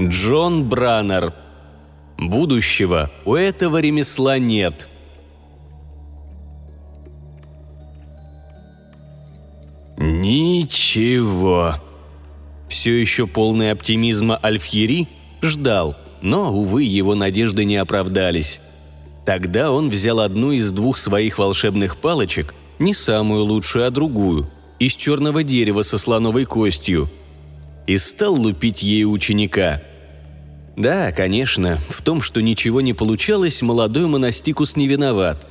Джон Браннер. Будущего у этого ремесла нет. Ничего. Все еще полный оптимизма Альфьери ждал, но, увы, его надежды не оправдались. Тогда он взял одну из двух своих волшебных палочек, не самую лучшую, а другую, из черного дерева со слоновой костью, и стал лупить ею ученика. Да, конечно, в том, что ничего не получалось, молодой монастикус не виноват.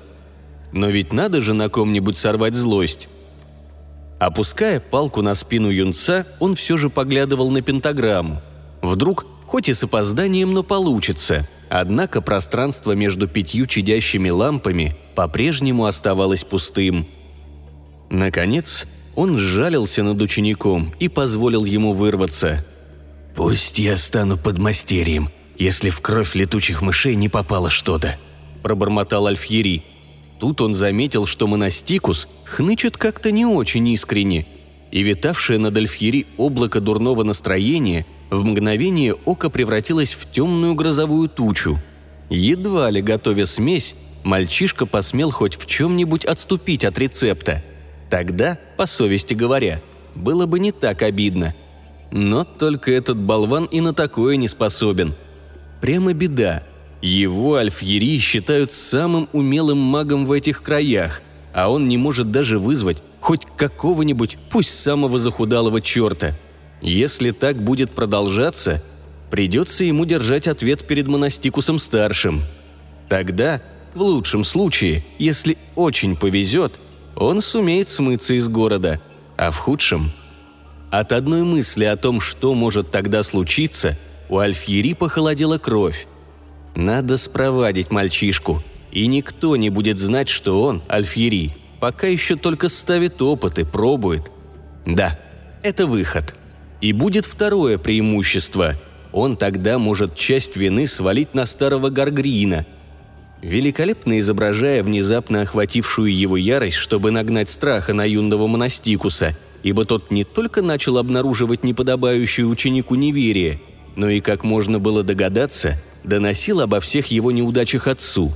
Но ведь надо же на ком-нибудь сорвать злость. Опуская палку на спину юнца, он все же поглядывал на пентаграмму. Вдруг, хоть и с опозданием, но получится. Однако пространство между пятью чадящими лампами по-прежнему оставалось пустым. Наконец, он сжалился над учеником и позволил ему вырваться. «Пусть я стану подмастерьем, если в кровь летучих мышей не попало что-то», – пробормотал Альфьери – Тут он заметил, что монастикус хнычет как-то не очень искренне, и витавшее над Альфьери облако дурного настроения в мгновение ока превратилось в темную грозовую тучу. Едва ли готовя смесь, мальчишка посмел хоть в чем-нибудь отступить от рецепта. Тогда, по совести говоря, было бы не так обидно. Но только этот болван и на такое не способен. Прямо беда – его Альфьери считают самым умелым магом в этих краях, а он не может даже вызвать хоть какого-нибудь, пусть самого захудалого черта. Если так будет продолжаться, придется ему держать ответ перед Монастикусом-старшим. Тогда, в лучшем случае, если очень повезет, он сумеет смыться из города, а в худшем... От одной мысли о том, что может тогда случиться, у Альфьери похолодела кровь. Надо спровадить мальчишку, и никто не будет знать, что он, Альфьери, пока еще только ставит опыты, пробует. Да, это выход. И будет второе преимущество. Он тогда может часть вины свалить на старого Гаргрина. Великолепно изображая внезапно охватившую его ярость, чтобы нагнать страха на юного монастикуса, ибо тот не только начал обнаруживать неподобающее ученику неверие, но и, как можно было догадаться, доносил обо всех его неудачах отцу.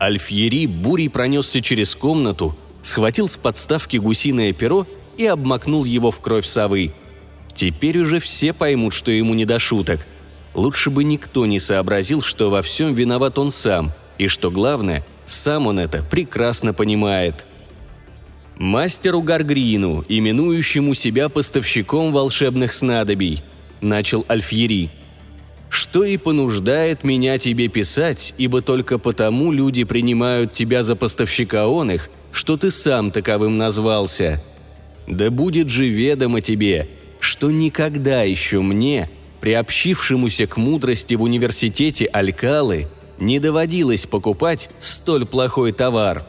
Альфьери бурей пронесся через комнату, схватил с подставки гусиное перо и обмакнул его в кровь совы. Теперь уже все поймут, что ему не до шуток. Лучше бы никто не сообразил, что во всем виноват он сам, и что главное, сам он это прекрасно понимает. Мастеру Гаргрину, именующему себя поставщиком волшебных снадобий, начал Альфьери – что и понуждает меня тебе писать, ибо только потому люди принимают тебя за поставщика он их, что ты сам таковым назвался. Да будет же ведомо тебе, что никогда еще мне, приобщившемуся к мудрости в университете Алькалы, не доводилось покупать столь плохой товар.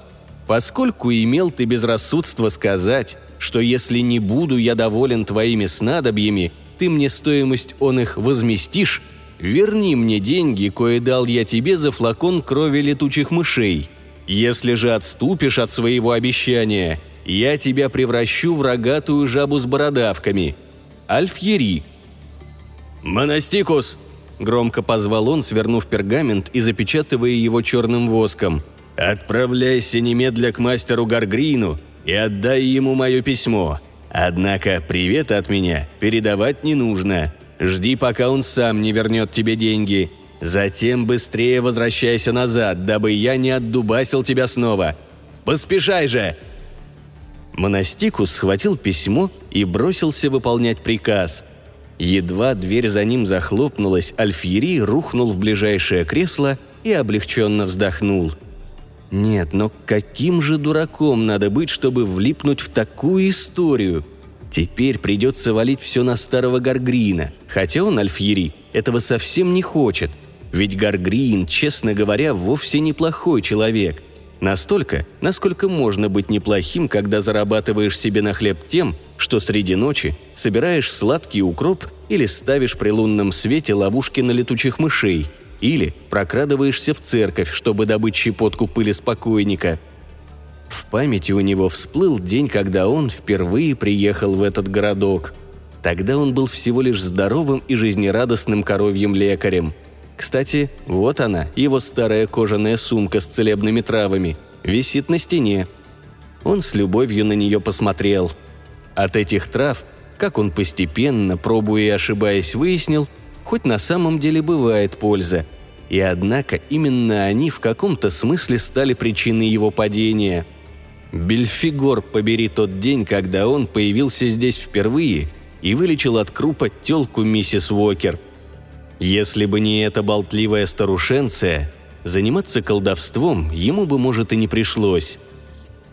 Поскольку имел ты безрассудство сказать, что если не буду я доволен твоими снадобьями, ты мне стоимость он их возместишь, Верни мне деньги, кое дал я тебе за флакон крови летучих мышей. Если же отступишь от своего обещания, я тебя превращу в рогатую жабу с бородавками. Альфьери». «Монастикус!» – громко позвал он, свернув пергамент и запечатывая его черным воском. «Отправляйся немедля к мастеру Гаргрину и отдай ему мое письмо. Однако привет от меня передавать не нужно. Жди, пока он сам не вернет тебе деньги. Затем быстрее возвращайся назад, дабы я не отдубасил тебя снова. Поспешай же!» Монастикус схватил письмо и бросился выполнять приказ. Едва дверь за ним захлопнулась, Альфьери рухнул в ближайшее кресло и облегченно вздохнул. «Нет, но каким же дураком надо быть, чтобы влипнуть в такую историю?» Теперь придется валить все на старого Гаргрина, хотя он, Альфьери, этого совсем не хочет. Ведь Гаргрин, честно говоря, вовсе неплохой человек. Настолько, насколько можно быть неплохим, когда зарабатываешь себе на хлеб тем, что среди ночи собираешь сладкий укроп или ставишь при лунном свете ловушки на летучих мышей, или прокрадываешься в церковь, чтобы добыть щепотку пыли спокойника – в памяти у него всплыл день, когда он впервые приехал в этот городок. Тогда он был всего лишь здоровым и жизнерадостным коровьим лекарем. Кстати, вот она, его старая кожаная сумка с целебными травами, висит на стене. Он с любовью на нее посмотрел. От этих трав, как он постепенно, пробуя и ошибаясь, выяснил, хоть на самом деле бывает польза. И однако именно они в каком-то смысле стали причиной его падения. Бельфигор побери тот день, когда он появился здесь впервые – и вылечил от крупа телку миссис Уокер. Если бы не эта болтливая старушенция, заниматься колдовством ему бы, может, и не пришлось.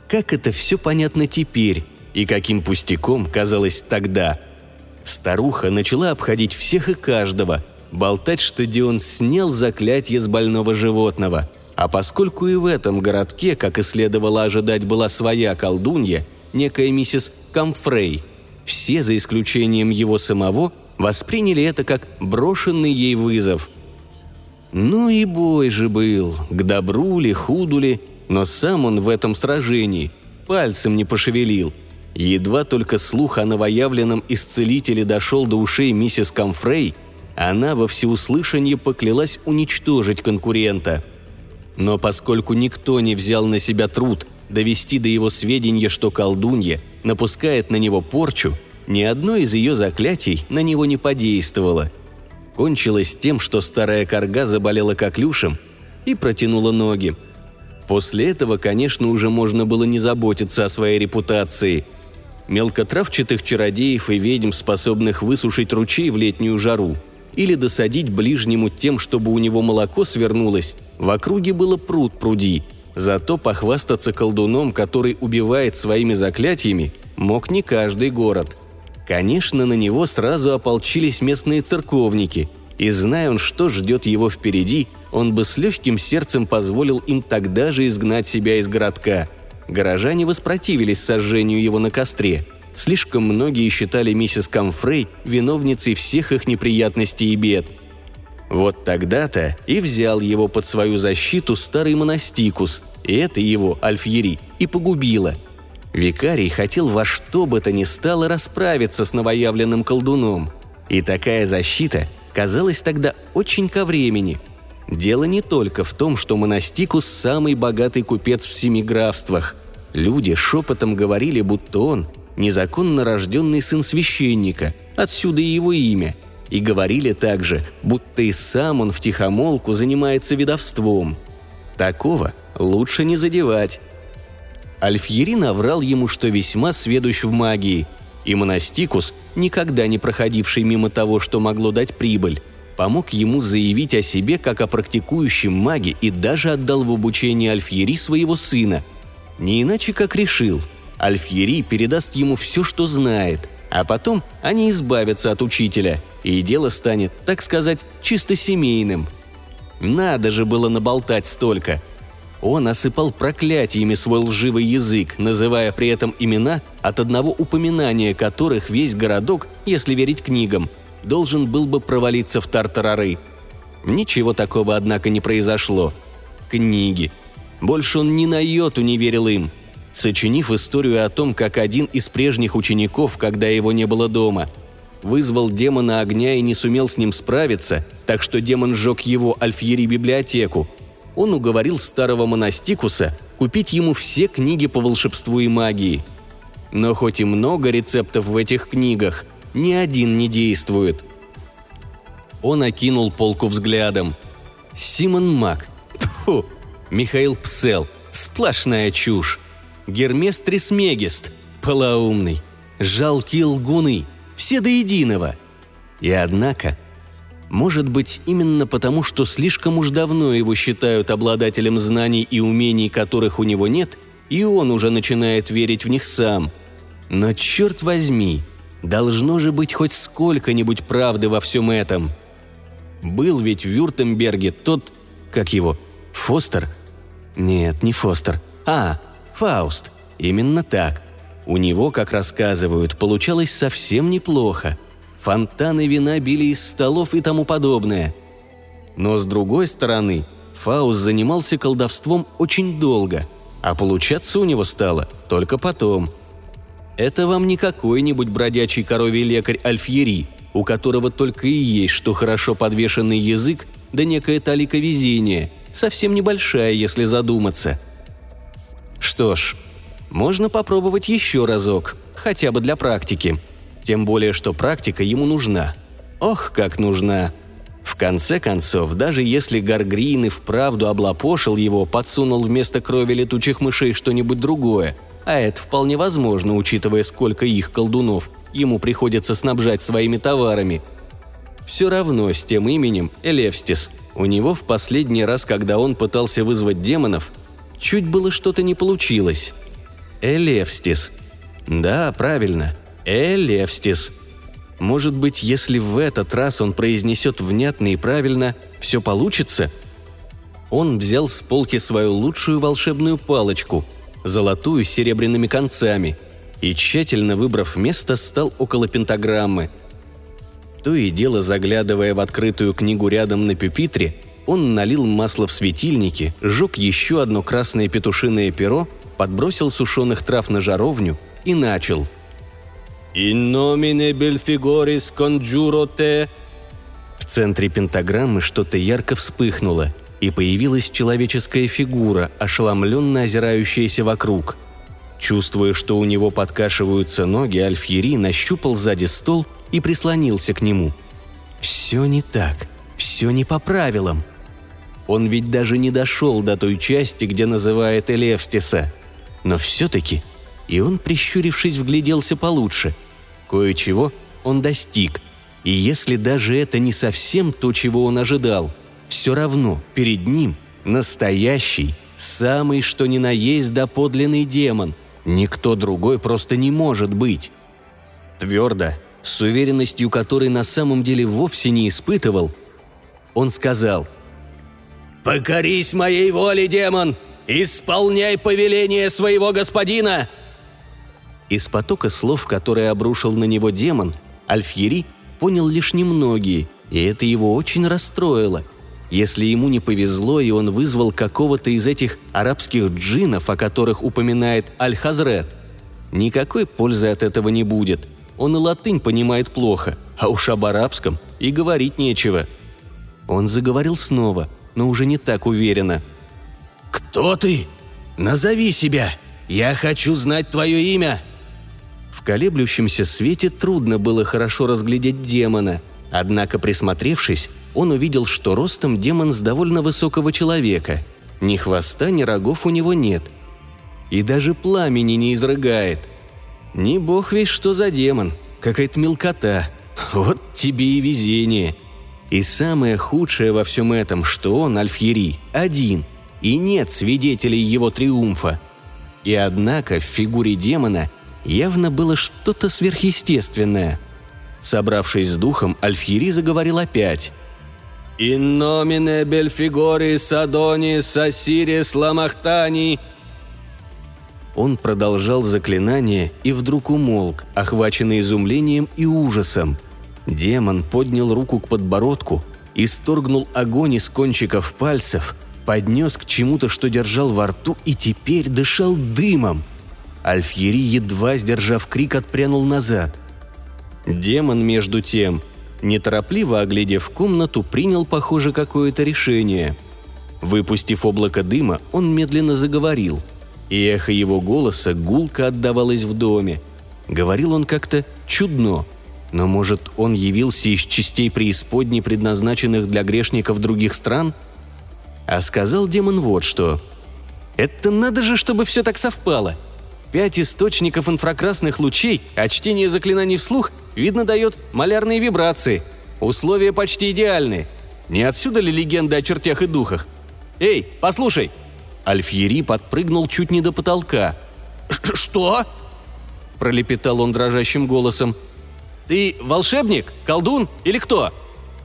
Как это все понятно теперь и каким пустяком казалось тогда. Старуха начала обходить всех и каждого, болтать, что Дион снял заклятие с больного животного. А поскольку и в этом городке, как и следовало ожидать, была своя колдунья, некая миссис Камфрей, все, за исключением его самого, восприняли это как брошенный ей вызов. Ну и бой же был, к добру ли, худу ли, но сам он в этом сражении пальцем не пошевелил. Едва только слух о новоявленном исцелителе дошел до ушей миссис Камфрей, она во всеуслышание поклялась уничтожить конкурента. Но поскольку никто не взял на себя труд довести до его сведения, что колдунья напускает на него порчу, ни одно из ее заклятий на него не подействовало. Кончилось тем, что старая корга заболела коклюшем и протянула ноги. После этого, конечно, уже можно было не заботиться о своей репутации. Мелкотравчатых чародеев и ведьм, способных высушить ручей в летнюю жару, или досадить ближнему тем, чтобы у него молоко свернулось, в округе было пруд пруди – Зато похвастаться колдуном, который убивает своими заклятиями, мог не каждый город. Конечно, на него сразу ополчились местные церковники, и зная он, что ждет его впереди, он бы с легким сердцем позволил им тогда же изгнать себя из городка. Горожане воспротивились сожжению его на костре. Слишком многие считали миссис Камфрей виновницей всех их неприятностей и бед – вот тогда-то и взял его под свою защиту старый монастикус, и это его, Альфьери, и погубило. Викарий хотел во что бы то ни стало расправиться с новоявленным колдуном. И такая защита казалась тогда очень ко времени. Дело не только в том, что монастикус – самый богатый купец в семи графствах. Люди шепотом говорили, будто он – незаконно рожденный сын священника, отсюда и его имя – и говорили также, будто и сам он втихомолку занимается ведовством. Такого лучше не задевать. Альфьери наврал ему, что весьма сведущ в магии, и Монастикус, никогда не проходивший мимо того, что могло дать прибыль, помог ему заявить о себе как о практикующем маге и даже отдал в обучение Альфьери своего сына. Не иначе как решил. Альфьери передаст ему все, что знает, а потом они избавятся от учителя – и дело станет, так сказать, чисто семейным. Надо же было наболтать столько. Он осыпал проклятиями свой лживый язык, называя при этом имена, от одного упоминания которых весь городок, если верить книгам, должен был бы провалиться в тартарары. Ничего такого, однако, не произошло. Книги. Больше он ни на йоту не верил им. Сочинив историю о том, как один из прежних учеников, когда его не было дома – вызвал демона огня и не сумел с ним справиться, так что демон сжег его Альфьери библиотеку. Он уговорил старого монастикуса купить ему все книги по волшебству и магии. Но хоть и много рецептов в этих книгах, ни один не действует. Он окинул полку взглядом. Симон Мак. Фу. Михаил Псел. Сплошная чушь. Гермес Трисмегист. Полоумный. Жалкие лгуны – все до единого. И однако, может быть, именно потому, что слишком уж давно его считают обладателем знаний и умений, которых у него нет, и он уже начинает верить в них сам. Но черт возьми, должно же быть хоть сколько-нибудь правды во всем этом. Был ведь в Вюртемберге тот, как его, Фостер? Нет, не Фостер. А, Фауст. Именно так. У него, как рассказывают, получалось совсем неплохо. Фонтаны вина били из столов и тому подобное. Но с другой стороны, Фауст занимался колдовством очень долго, а получаться у него стало только потом. Это вам не какой-нибудь бродячий коровий лекарь Альфьери, у которого только и есть что хорошо подвешенный язык, да некое талика везения, совсем небольшая, если задуматься. Что ж, можно попробовать еще разок, хотя бы для практики. Тем более, что практика ему нужна. Ох, как нужна. В конце концов, даже если Гаргрин и вправду облапошил его, подсунул вместо крови летучих мышей что-нибудь другое – а это вполне возможно, учитывая, сколько их колдунов ему приходится снабжать своими товарами. Все равно с тем именем Элевстис. У него в последний раз, когда он пытался вызвать демонов, чуть было что-то не получилось. Элевстис. Да, правильно. Элевстис. Может быть, если в этот раз он произнесет внятно и правильно, все получится? Он взял с полки свою лучшую волшебную палочку – золотую с серебряными концами, и, тщательно выбрав место, стал около пентаграммы. То и дело, заглядывая в открытую книгу рядом на пюпитре, он налил масло в светильники, сжег еще одно красное петушиное перо, подбросил сушеных трав на жаровню и начал. «In nomine Belfigoris conjuro te...» В центре пентаграммы что-то ярко вспыхнуло – и появилась человеческая фигура, ошеломленно озирающаяся вокруг. Чувствуя, что у него подкашиваются ноги, Альфьери нащупал сзади стол и прислонился к нему. «Все не так, все не по правилам», он ведь даже не дошел до той части, где называет Элевстиса. Но все-таки и он, прищурившись, вгляделся получше. Кое-чего он достиг. И если даже это не совсем то, чего он ожидал, все равно перед ним настоящий, самый что ни на есть доподлинный демон. Никто другой просто не может быть. Твердо, с уверенностью которой на самом деле вовсе не испытывал, он сказал «Покорись моей воле, демон! Исполняй повеление своего господина!» Из потока слов, которые обрушил на него демон, Альфьери понял лишь немногие, и это его очень расстроило – если ему не повезло, и он вызвал какого-то из этих арабских джинов, о которых упоминает Аль-Хазрет, никакой пользы от этого не будет. Он и латынь понимает плохо, а уж об арабском и говорить нечего. Он заговорил снова, но уже не так уверенно. «Кто ты? Назови себя! Я хочу знать твое имя!» В колеблющемся свете трудно было хорошо разглядеть демона, однако, присмотревшись, он увидел, что ростом демон с довольно высокого человека. Ни хвоста, ни рогов у него нет. И даже пламени не изрыгает. Не бог весь что за демон, какая-то мелкота. Вот тебе и везение. И самое худшее во всем этом, что он, Альфьери, один, и нет свидетелей его триумфа. И однако в фигуре демона явно было что-то сверхъестественное. Собравшись с духом, Альфьери заговорил опять – «In nomine Бельфигорис Адонис Осирис Ламахтани». Он продолжал заклинание и вдруг умолк, охваченный изумлением и ужасом. Демон поднял руку к подбородку, исторгнул огонь из кончиков пальцев, поднес к чему-то, что держал во рту, и теперь дышал дымом. Альфьери, едва сдержав крик, отпрянул назад. Демон, между тем, неторопливо оглядев комнату, принял, похоже, какое-то решение. Выпустив облако дыма, он медленно заговорил. И эхо его голоса гулко отдавалось в доме. Говорил он как-то чудно, но, может, он явился из частей преисподней, предназначенных для грешников других стран? А сказал демон вот что. «Это надо же, чтобы все так совпало. Пять источников инфракрасных лучей, а чтение заклинаний вслух Видно, дает малярные вибрации. Условия почти идеальны. Не отсюда ли легенда о чертях и духах? Эй, послушай!» Альфьери подпрыгнул чуть не до потолка. «Что?» – пролепетал он дрожащим голосом. «Ты волшебник, колдун или кто?»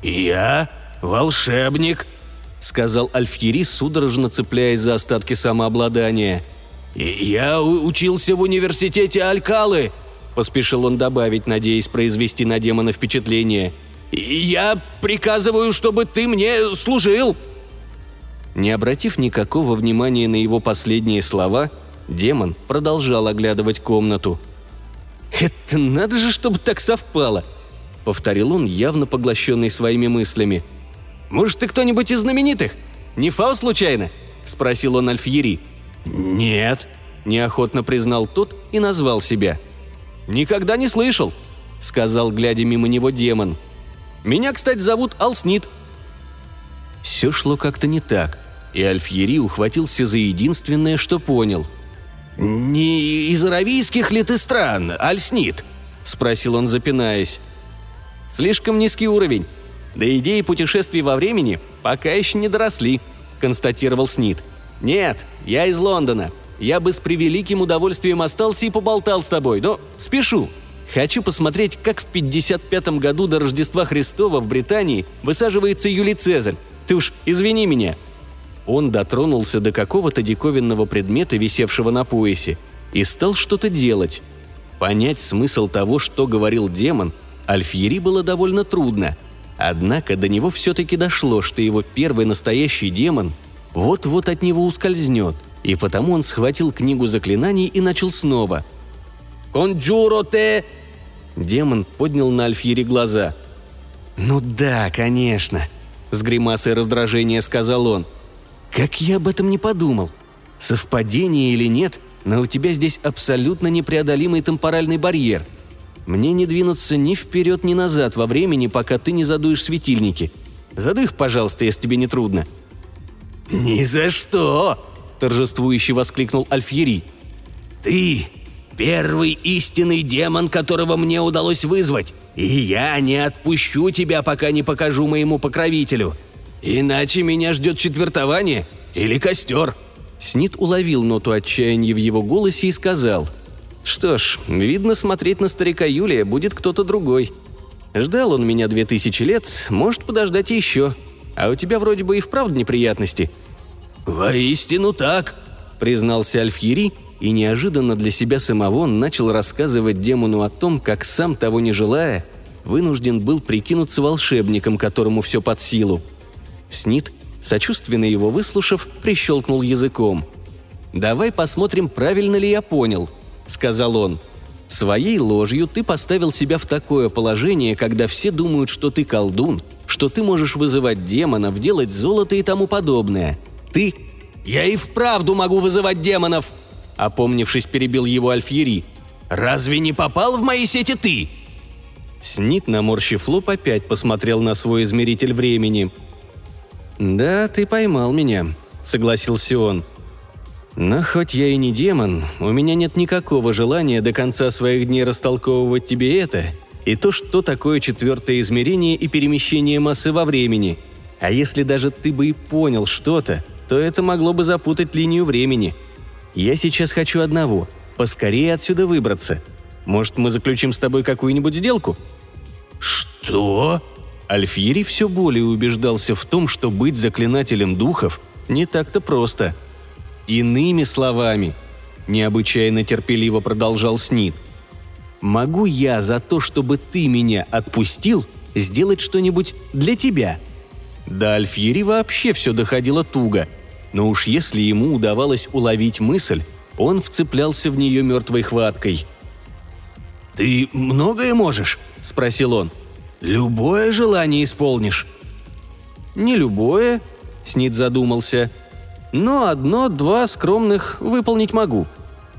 «Я волшебник», – сказал Альфьери, судорожно цепляясь за остатки самообладания. «Я учился в университете Алькалы», поспешил он добавить, надеясь произвести на демона впечатление. «Я приказываю, чтобы ты мне служил!» Не обратив никакого внимания на его последние слова, демон продолжал оглядывать комнату. «Это надо же, чтобы так совпало!» — повторил он, явно поглощенный своими мыслями. «Может, ты кто-нибудь из знаменитых? Не Фау случайно?» — спросил он Альфьери. «Нет», — неохотно признал тот и назвал себя. «Никогда не слышал», — сказал, глядя мимо него демон. «Меня, кстати, зовут Алснит». Все шло как-то не так, и Альфьери ухватился за единственное, что понял. «Не из аравийских ли ты стран, Альснит?» – спросил он, запинаясь. «Слишком низкий уровень. До идеи путешествий во времени пока еще не доросли», – констатировал Снит. «Нет, я из Лондона. Я бы с превеликим удовольствием остался и поболтал с тобой, но спешу. Хочу посмотреть, как в 55 году до Рождества Христова в Британии высаживается Юлий Цезарь. Ты уж извини меня». Он дотронулся до какого-то диковинного предмета, висевшего на поясе, и стал что-то делать. Понять смысл того, что говорил демон, Альфьери было довольно трудно. Однако до него все-таки дошло, что его первый настоящий демон вот-вот от него ускользнет, и потому он схватил книгу заклинаний и начал снова. «Конджуро те!» Демон поднял на Альфьери глаза. «Ну да, конечно», — с гримасой раздражения сказал он. «Как я об этом не подумал? Совпадение или нет, но у тебя здесь абсолютно непреодолимый темпоральный барьер. Мне не двинуться ни вперед, ни назад во времени, пока ты не задуешь светильники. Задуй их, пожалуйста, если тебе не трудно». «Ни за что!» – торжествующе воскликнул Альфьери. «Ты – первый истинный демон, которого мне удалось вызвать, и я не отпущу тебя, пока не покажу моему покровителю. Иначе меня ждет четвертование или костер». Снит уловил ноту отчаяния в его голосе и сказал. «Что ж, видно, смотреть на старика Юлия будет кто-то другой. Ждал он меня две тысячи лет, может подождать еще. А у тебя вроде бы и вправду неприятности». «Воистину так», — признался Альфьери, и неожиданно для себя самого начал рассказывать демону о том, как сам того не желая, вынужден был прикинуться волшебником, которому все под силу. Снит, сочувственно его выслушав, прищелкнул языком. «Давай посмотрим, правильно ли я понял», — сказал он. «Своей ложью ты поставил себя в такое положение, когда все думают, что ты колдун, что ты можешь вызывать демонов, делать золото и тому подобное. Ты... Я и вправду могу вызывать демонов!» Опомнившись, перебил его Альфьери. «Разве не попал в мои сети ты?» Снит, наморщив лоб, опять посмотрел на свой измеритель времени. «Да, ты поймал меня», — согласился он. «Но хоть я и не демон, у меня нет никакого желания до конца своих дней растолковывать тебе это и то, что такое четвертое измерение и перемещение массы во времени. А если даже ты бы и понял что-то, то это могло бы запутать линию времени. Я сейчас хочу одного – поскорее отсюда выбраться. Может, мы заключим с тобой какую-нибудь сделку?» «Что?» Альфьери все более убеждался в том, что быть заклинателем духов не так-то просто. Иными словами, необычайно терпеливо продолжал Снит, Могу я за то, чтобы ты меня отпустил, сделать что-нибудь для тебя?» До Альфьери вообще все доходило туго, но уж если ему удавалось уловить мысль, он вцеплялся в нее мертвой хваткой. «Ты многое можешь?» – спросил он. «Любое желание исполнишь». «Не любое», – Снит задумался. «Но одно-два скромных выполнить могу.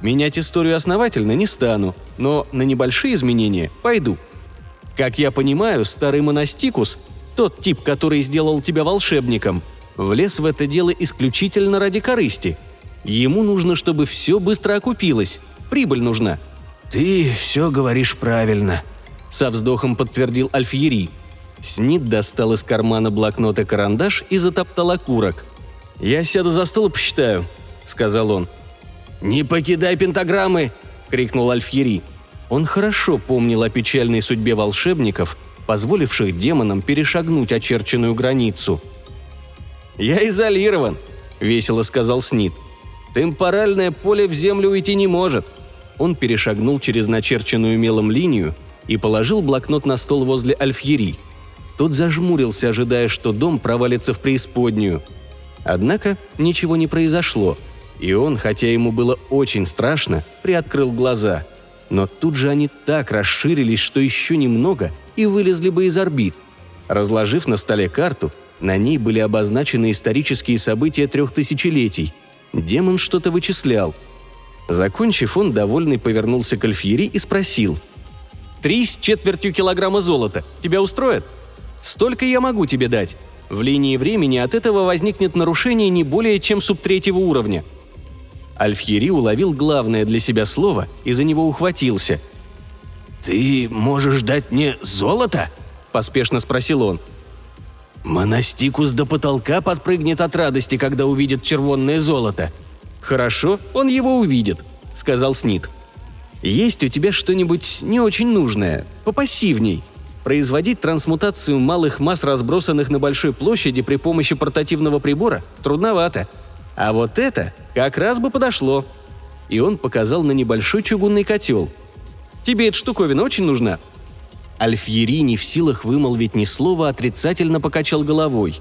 Менять историю основательно не стану, но на небольшие изменения пойду. Как я понимаю, старый монастикус, тот тип, который сделал тебя волшебником, влез в это дело исключительно ради корысти. Ему нужно, чтобы все быстро окупилось. Прибыль нужна. «Ты все говоришь правильно», — со вздохом подтвердил Альфьери. Снит достал из кармана блокнот и карандаш и затоптал окурок. «Я сяду за стол и посчитаю», — сказал он. «Не покидай пентаграммы!» – крикнул Альфьери. Он хорошо помнил о печальной судьбе волшебников, позволивших демонам перешагнуть очерченную границу. «Я изолирован», – весело сказал Снит. «Темпоральное поле в землю уйти не может». Он перешагнул через начерченную мелом линию и положил блокнот на стол возле Альфьери. Тот зажмурился, ожидая, что дом провалится в преисподнюю. Однако ничего не произошло – и он, хотя ему было очень страшно, приоткрыл глаза. но тут же они так расширились, что еще немного и вылезли бы из орбит. Разложив на столе карту, на ней были обозначены исторические события трех тысячелетий. Демон что-то вычислял. Закончив, он, довольный, повернулся к Альфьери и спросил. «Три с четвертью килограмма золота. Тебя устроит? Столько я могу тебе дать. В линии времени от этого возникнет нарушение не более чем субтретьего уровня». Альфьери уловил главное для себя слово и за него ухватился. «Ты можешь дать мне золото?» – поспешно спросил он. «Монастикус до потолка подпрыгнет от радости, когда увидит червонное золото». «Хорошо, он его увидит», – сказал Снит. «Есть у тебя что-нибудь не очень нужное, попассивней?» Производить трансмутацию малых масс, разбросанных на большой площади при помощи портативного прибора, трудновато. А вот это как раз бы подошло. И он показал на небольшой чугунный котел. «Тебе эта штуковина очень нужна?» Альфьери не в силах вымолвить ни слова, отрицательно покачал головой.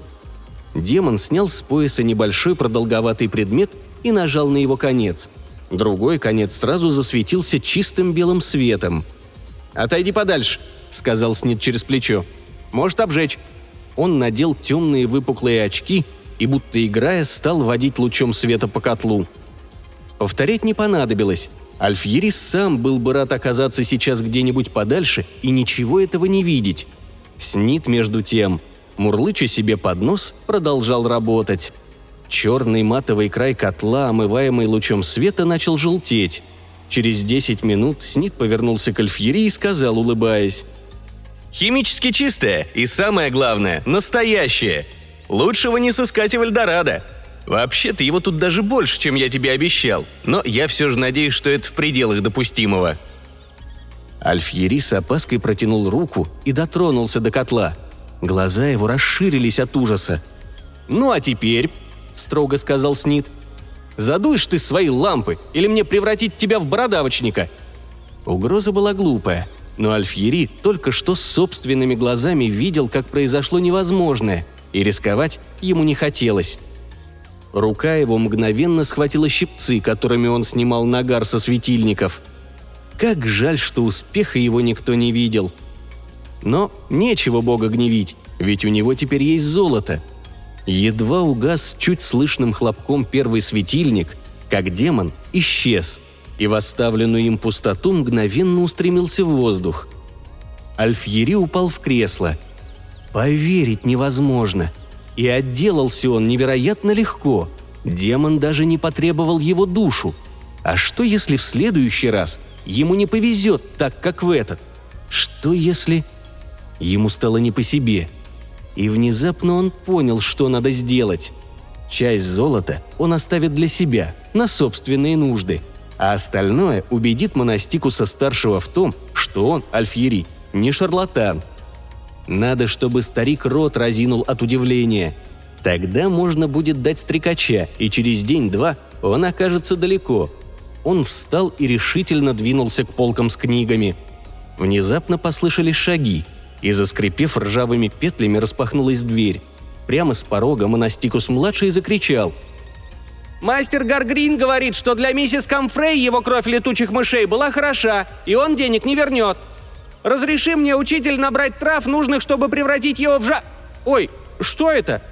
Демон снял с пояса небольшой продолговатый предмет и нажал на его конец. Другой конец сразу засветился чистым белым светом. «Отойди подальше», — сказал Снит через плечо. «Может обжечь». Он надел темные выпуклые очки и, будто играя, стал водить лучом света по котлу. Повторять не понадобилось. Альфьерис сам был бы рад оказаться сейчас где-нибудь подальше и ничего этого не видеть. Снит, между тем, мурлыча себе под нос, продолжал работать. Черный матовый край котла, омываемый лучом света, начал желтеть. Через десять минут Снит повернулся к Альфьери и сказал, улыбаясь. «Химически чистое и, самое главное, настоящее. Лучшего не сыскать и в Эльдорадо. Вообще-то его тут даже больше, чем я тебе обещал, но я все же надеюсь, что это в пределах допустимого». Альфьери с опаской протянул руку и дотронулся до котла. Глаза его расширились от ужаса. «Ну а теперь», — строго сказал Снит, — «задуешь ты свои лампы или мне превратить тебя в бородавочника?» Угроза была глупая, но Альфьери только что собственными глазами видел, как произошло невозможное, и рисковать ему не хотелось. Рука его мгновенно схватила щипцы, которыми он снимал нагар со светильников. Как жаль, что успеха его никто не видел. Но нечего бога гневить, ведь у него теперь есть золото. Едва угас чуть слышным хлопком первый светильник, как демон исчез, и в оставленную им пустоту мгновенно устремился в воздух. Альфьери упал в кресло. Поверить невозможно – и отделался он невероятно легко. Демон даже не потребовал его душу. А что, если в следующий раз ему не повезет так, как в этот? Что, если... Ему стало не по себе. И внезапно он понял, что надо сделать. Часть золота он оставит для себя, на собственные нужды, а остальное убедит Монастикуса-старшего в том, что он, Альфьери, не шарлатан – надо, чтобы старик рот разинул от удивления. Тогда можно будет дать стрекача, и через день-два он окажется далеко. Он встал и решительно двинулся к полкам с книгами. Внезапно послышались шаги, и, заскрипев ржавыми петлями, распахнулась дверь. Прямо с порога Монастикус-младший закричал. «Мастер Гаргрин говорит, что для миссис Камфрей его кровь летучих мышей была хороша, и он денег не вернет», Разреши мне, учитель, набрать трав, нужных, чтобы превратить его в жа... Ой, что это?»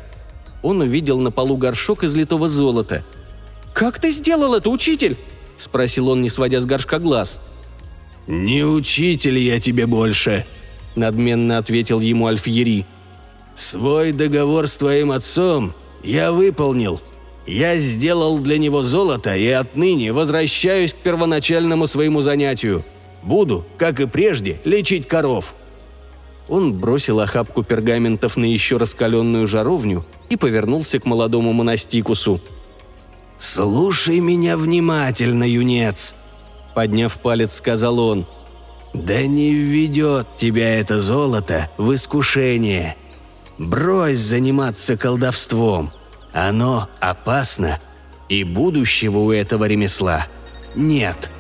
Он увидел на полу горшок из литого золота. «Как ты сделал это, учитель?» – спросил он, не сводя с горшка глаз. «Не учитель я тебе больше», – надменно ответил ему Альфьери. «Свой договор с твоим отцом я выполнил. Я сделал для него золото и отныне возвращаюсь к первоначальному своему занятию. Буду, как и прежде, лечить коров». Он бросил охапку пергаментов на еще раскаленную жаровню и повернулся к молодому монастикусу. «Слушай меня внимательно, юнец», — подняв палец, сказал он. «Да не введет тебя это золото в искушение. Брось заниматься колдовством. Оно опасно, и будущего у этого ремесла нет».